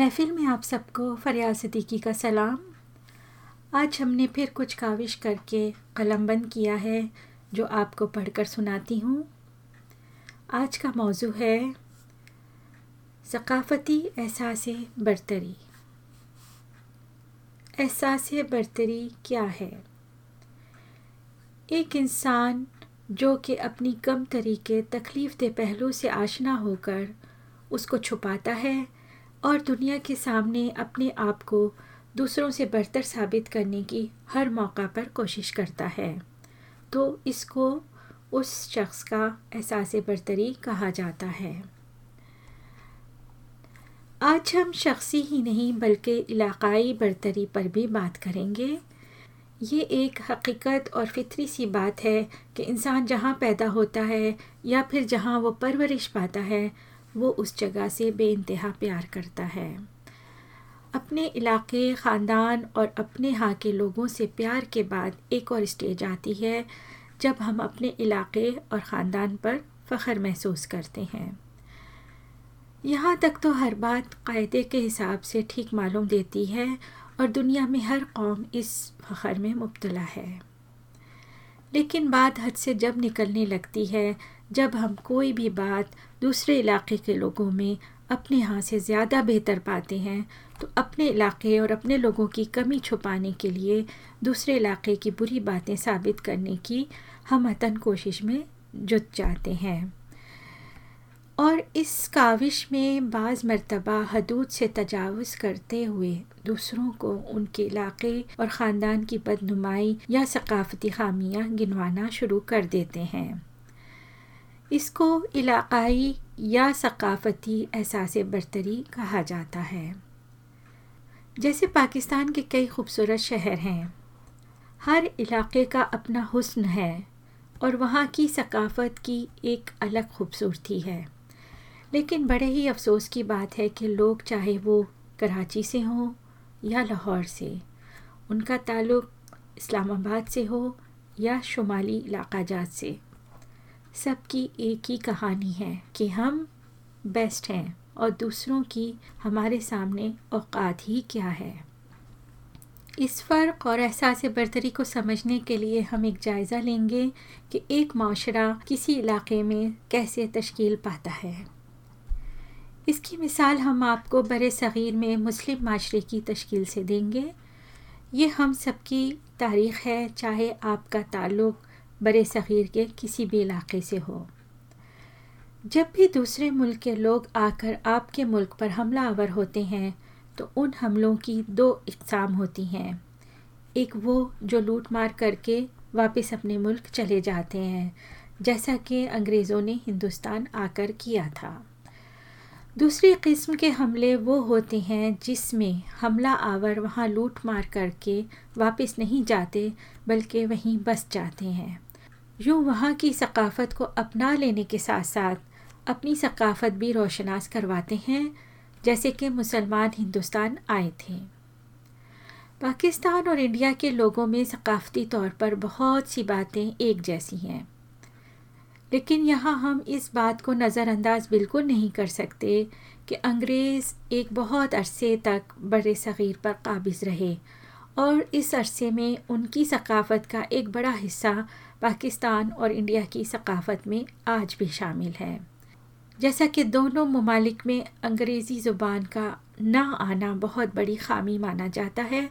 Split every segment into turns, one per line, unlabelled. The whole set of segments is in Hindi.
महफिल में आप सबको फरियाद सिद्दीकी का सलाम। आज हमने फिर कुछ काविश करके कलम बंद किया है, जो आपको पढ़कर सुनाती हूँ। आज का मौजू है सकाफ़ती एहसास बरतरी। एहसास बरतरी क्या है? एक इंसान जो कि अपनी कम तरीके तकलीफ़ दे पहलू से आशना होकर उसको छुपाता है और दुनिया के सामने अपने आप को दूसरों से बरतर साबित करने की हर मौका पर कोशिश करता है। तो इसको उस शख्स का एहसास बरतरी कहा जाता है। आज हम शख्सी ही नहीं, बल्कि इलाकाई बरतरी पर भी बात करेंगे। ये एक हकीकत और फितरी सी बात है कि इंसान जहाँ पैदा होता है या फिर जहाँ वो परवरिश पाता है वो उस जगह से बेानतहा प्यार करता है। अपने इलाके, ख़ानदान और अपने यहाँ के लोगों से प्यार के बाद एक और स्टेज आती है, जब हम अपने इलाके और ख़ानदान पर फ़ख्र महसूस करते हैं। यहाँ तक तो हर बात कायदे के हिसाब से ठीक मालूम देती है और दुनिया में हर कौम इस फ़ख्र में मुबतला है। लेकिन बात हद से जब निकलने लगती है जब हम कोई भी बात दूसरे इलाके के लोगों में अपने यहाँ से ज़्यादा बेहतर पाते हैं तो अपने इलाके और अपने लोगों की कमी छुपाने के लिए दूसरे इलाके की बुरी बातें साबित करने की हम अतन कोशिश में जुट जाते हैं। और इस काविश में बाज़ मरतबा हदूद से तजावज़ करते हुए दूसरों को उनके इलाके और ख़ानदान की बदनुमाई या सकाफ़ती खामियाँ गिनवाना शुरू कर देते हैं। इसको इलाकाई या सकाफ़ती एहसास बरतरी कहा जाता है। जैसे पाकिस्तान के कई खूबसूरत शहर हैं, हर इलाके का अपना हुस्न है और वहाँ की सकाफ़त की एक अलग खूबसूरती है। लेकिन बड़े ही अफसोस की बात है कि लोग चाहे वो कराची से हों या लाहौर से, उनका ताल्लुक़ इस्लामाबाद से हो या शुमाली इलाका जात से। सबकी एक ही कहानी है कि हम बेस्ट हैं और दूसरों की हमारे सामने औकात ही क्या है। इस फ़र्क और एहसास बरतरी को समझने के लिए हम एक जायज़ा लेंगे कि एक माशरा किसी इलाके में कैसे तश्कील पाता है। इसकी मिसाल हम आपको बर सग़ीर में मुस्लिम माशरे की तश्कील से देंगे। ये हम सबकी तारीख़ है, चाहे आपका ताल्लुक़ बर सग़ीर के किसी भी इलाके से हो। जब भी दूसरे मुल्क के लोग आकर आपके मुल्क पर हमला आवर होते हैं तो उन हमलों की दो इकसाम होती हैं। एक वो जो लूट मार करके वापस अपने मुल्क चले जाते हैं, जैसा कि अंग्रेज़ों ने हिंदुस्तान आकर किया था। दूसरी किस्म के हमले वो होते हैं जिसमें हमला आवर वहाँ लूट मार करके वापस नहीं जाते, बल्कि वहीं बस जाते हैं। यूँ वहाँ की सकाफ़त को अपना लेने के साथ साथ अपनी सकाफ़त भी रोशनास करवाते हैं, जैसे कि मुसलमान हिंदुस्तान आए थे। पाकिस्तान और इंडिया के लोगों में सकाफ़ती तौर पर बहुत सी बातें एक जैसी हैं। लेकिन यहाँ हम इस बात को नज़रअंदाज बिल्कुल नहीं कर सकते कि अंग्रेज़ एक बहुत अरसे तक बर सग़ीर पर काबिज़ रहे और इस अरसे में उनकी सकाफ़त का एक बड़ा हिस्सा पाकिस्तान और इंडिया की सकाफ़त में आज भी शामिल है। जैसा कि दोनों ममालिक में अंग्रेज़ी ज़ुबान का ना आना बहुत बड़ी खामी माना जाता है,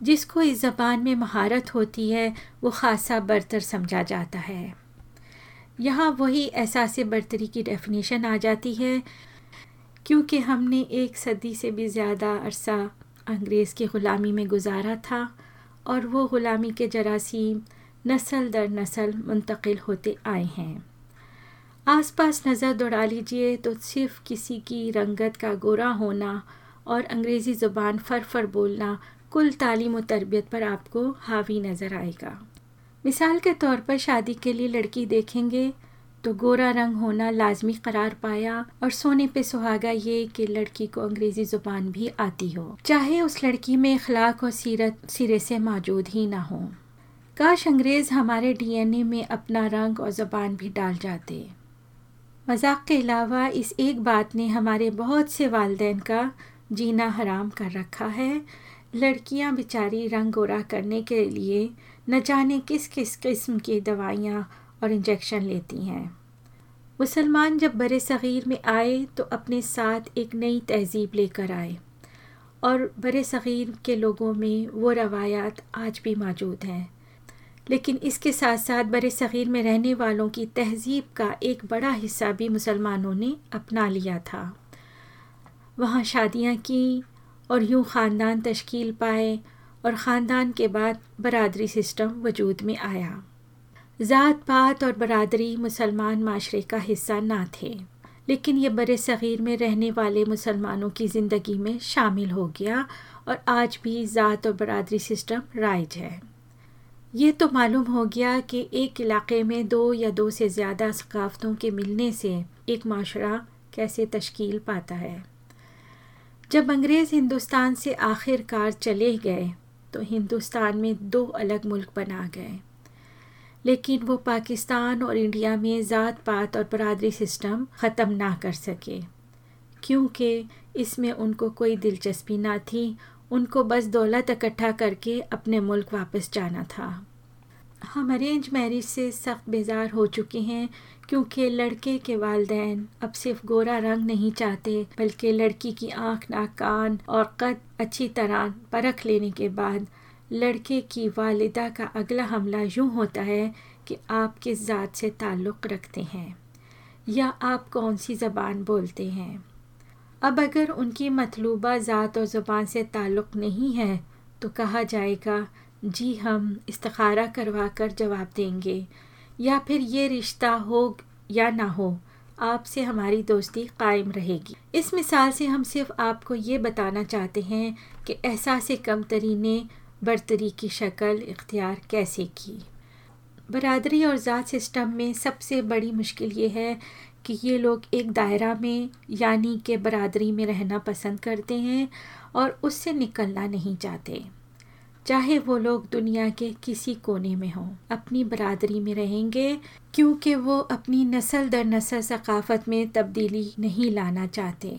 जिसको इस ज़बान में महारत होती है, वो ख़ासा बरतर समझा जाता है। यहाँ वही एहसास बरतरी की डेफिनेशन आ जाती है, क्योंकि हमने एक सदी से भी ज़्यादा अरसा अंग्रेज़ की ग़ुलामी में गुजारा था और वो ग़ुलामी के जरासीम नस्ल दर नस्ल मुंतकिल होते आए हैं। आसपास नज़र दौड़ा लीजिए तो सिर्फ़ किसी की रंगत का गोरा होना और अंग्रेज़ी ज़ुबान फर फर बोलना कुल तालीम व तरबियत पर आपको हावी नज़र आएगा। मिसाल के तौर पर शादी के लिए लड़की देखेंगे तो गोरा रंग होना लाजमी करार पाया और सोने पे सुहागा ये कि लड़की को अंग्रेज़ी ज़ुबान भी आती हो। चाहे उस लड़की में अखलाक और सीरत, सिरे से मौजूद ही ना हो। काश अंग्रेज़ हमारे डीएनए में अपना रंग और ज़बान भी डाल जाते। मज़ाक के अलावा इस एक बात ने हमारे बहुत से वालदेन का जीना हराम कर रखा है। लड़कियाँ बेचारी रंग गोरा करने के लिए न जाने किस किस किस्म की दवाइयाँ और इंजेक्शन लेती हैं। मुसलमान जब बड़े सग़ीर में आए तो अपने साथ एक नई तहज़ीब लेकर आए। और बड़े सग़ीर के लोगों में वो रवायात आज भी मौजूद हैं। लेकिन इसके साथ साथ बड़े सग़ीर में रहने वालों की तहज़ीब का एक बड़ा हिस्सा भी मुसलमानों ने अपना लिया था। वहाँ शादियाँ की और यूँ ख़ानदान तश्कील पाए और ख़ानदान के बाद बरदरी सिस्टम वजूद में आया। ज़ात पात और बरदरी मुसलमान माशरे का हिस्सा ना थे। लेकिन ये बड़े सग़ीर में रहने वाले मुसलमानों की ज़िंदगी में शामिल हो गया और आज भी ज़ात और बरदरी सिस्टम राइज है। ये तो मालूम हो गया कि एक इलाके में दो या दो से ज़्यादा सकाफ़तों के मिलने से एक माशरा कैसे तश्कील पाता है। जब अंग्रेज़ हिंदुस्तान से आखिरकार चले गए तो हिंदुस्तान में दो अलग मुल्क बना गए। लेकिन वो पाकिस्तान और इंडिया में ज़ात पात और बरदरी सिस्टम ख़त्म ना कर सके। क्योंकि इसमें उनको कोई दिलचस्पी ना थी, उनको बस दौलत इकट्ठा करके अपने मुल्क वापस जाना था। हम अरेंज मैरिज से सख्त बेजार हो चुके हैं, क्योंकि लड़के के वालदेन अब सिर्फ़ गोरा रंग नहीं चाहते, बल्कि लड़की की आँख, नाक, कान और कद अच्छी तरह परख लेने के बाद लड़के की वालिदा का अगला हमला यूँ होता है कि आप किस ज़ात से ताल्लुक़ रखते हैं, या आप कौन सी ज़बान बोलते हैं। अब अगर उनकी मतलूबा ज़ात और ज़ुबान से ताल्लुक़ नहीं है तो कहा जाएगा, जी हम इस्तारा करवा कर जवाब देंगे। या फिर, ये रिश्ता हो या ना हो, आपसे हमारी दोस्ती कायम रहेगी। इस मिसाल से हम सिर्फ़ आपको ये बताना चाहते हैं कि एहसास कमतरी ने बरतरी की शक्ल इख्तियार कैसे की? बरदरी और ज़ात सिस्टम में सबसे बड़ी मुश्किल ये है कि ये लोग एक दायरा में, यानी कि बरदरी में रहना पसंद करते हैं और उससे निकलना नहीं चाहते। चाहे वो लोग दुनिया के किसी कोने में हों, अपनी बरदरी में रहेंगे, क्योंकि वो अपनी नस्ल दर नस्ल सकाफ़त में तब्दीली नहीं लाना चाहते।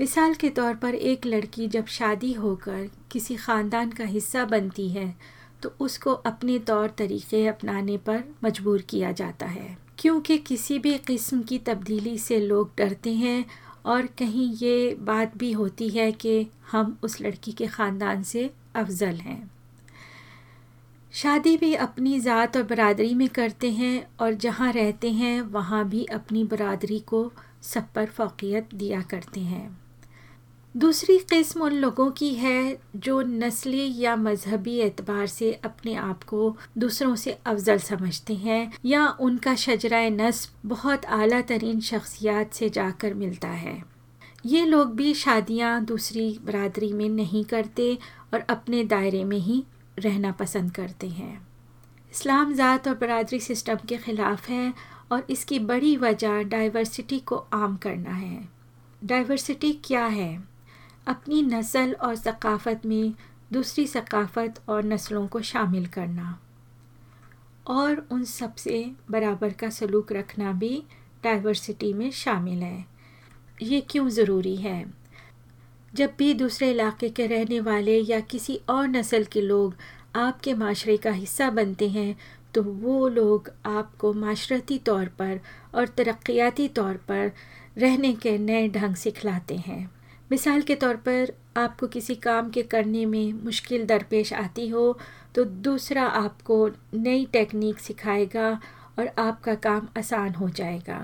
मिसाल के तौर पर एक लड़की जब शादी होकर किसी ख़ानदान का हिस्सा बनती है तो उसको अपने तौर तरीक़े अपनाने पर मजबूर किया जाता है। क्योंकि किसी भी किस्म की तब्दीली से लोग डरते हैं और कहीं ये बात भी होती है कि हम उस लड़की के ख़ानदान से अफजल हैं। शादी भी अपनी ज़ात और बरदरी में करते हैं और जहाँ रहते हैं, वहाँ भी अपनी बरदरी को सब पर फ़ोकियत दिया करते हैं। दूसरी किस्म उन लोगों की है जो नस्ली या मजहबी एतबार से अपने आप को दूसरों से अफजल समझते हैं या उनका शजरा नस्ब बहुत आला तरीन शख्सियात से जाकर मिलता है। ये लोग भी शादियाँ दूसरी बरदरी में नहीं करते और अपने दायरे में ही रहना पसंद करते हैं। इस्लाम ज़ात और बरदरी सिस्टम के ख़िलाफ़ है और इसकी बड़ी वजह डाइवर्सिटी को आम करना है। डाइवर्सिटी क्या है? अपनी नस्ल और सकाफ़त में दूसरी सकाफ़त और नस्लों को शामिल करना। और उन सबसे बराबर का सलूक रखना भी डाइवर्सिटी में शामिल है। ये क्यों ज़रूरी है? जब भी दूसरे इलाके के रहने वाले या किसी और नस्ल के लोग आपके माशरे का हिस्सा बनते हैं तो वो लोग आपको माशरती तौर पर और तरक्याती तौर पर रहने के नए ढंग सिखलाते हैं। मिसाल के तौर पर आपको किसी काम के करने में मुश्किल दरपेश आती हो तो दूसरा आपको नई टेक्निक सिखाएगा और आपका काम आसान हो जाएगा।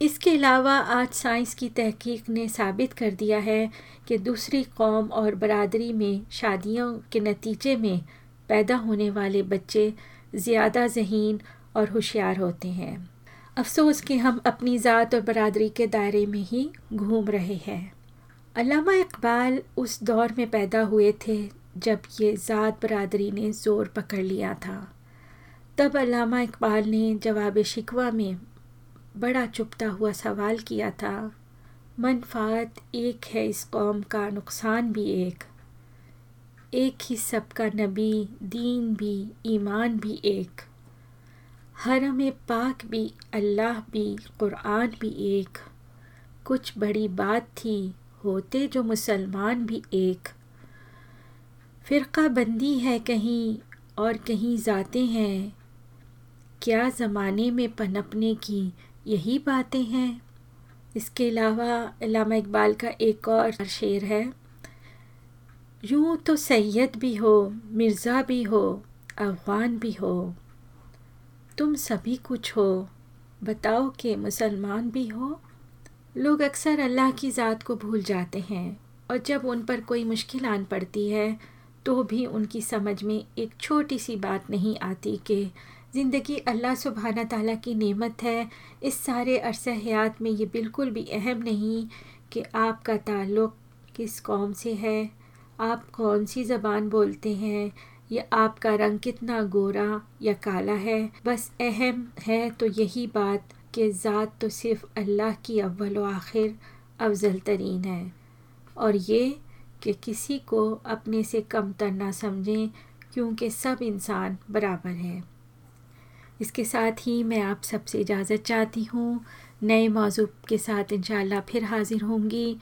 इसके अलावा आज साइंस की तहकीक ने साबित कर दिया है कि दूसरी कौम और बरदरी में शादियों के नतीजे में पैदा होने वाले बच्चे ज़्यादा जहीन और होशियार होते हैं। अफसोस कि हम अपनी ज़ात और बरदरी के दायरे में ही घूम रहे हैं। अलामा इकबाल उस दौर में पैदा हुए थे जब ये ज़ात बरदरी ने ज़ोर पकड़ लिया था। तब अलामा इकबाल ने जवाब शिकवा में बड़ा चुपता हुआ सवाल किया था, मनफात एक है इस कौम का, नुकसान भी एक। एक ही सबका नबी, दीन भी, ईमान भी एक। हरम पाक भी, अल्लाह भी कुरान भी एक। कुछ बड़ी बात थी होते जो मुसलमान भी एक। फ़िरका बंदी है कहीं और कहीं जाते हैं। क्या ज़माने में पनपने की यही बातें हैं? इसके अलावा अलामा इकबाल का एक और शेर है। यूँ तो सैयद भी हो, मिर्ज़ा भी हो, अफ़गान भी हो। तुम सभी कुछ हो, बताओ कि मुसलमान भी हो लोग अक्सर अल्लाह की ज़ात को भूल जाते हैं और जब उन पर कोई मुश्किल आन पड़ती है तो भी उनकी समझ में एक छोटी सी बात नहीं आती कि ज़िंदगी अल्लाह सुबहाना ताला की नेमत है। इस सारे अरसा हयात में ये बिल्कुल भी अहम नहीं कि आपका ताल्लुक़ किस कौम से है, आप कौन सी ज़बान बोलते हैं, या आपका रंग कितना गोरा या काला है। बस अहम है तो यही बात कि ज़ात तो सिर्फ़ अल्लाह की अव्वल व आखिर अफजल तरीन है। और ये कि किसी को अपने से कम तर ना समझें, क्योंकि सब इंसान बराबर हैं। इसके साथ ही मैं आप सबसे इजाज़त चाहती हूँ। नए मौजू के साथ इन फिर हाज़िर होंगी।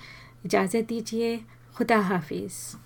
इजाज़त दीजिए। खुदा हाफिज़।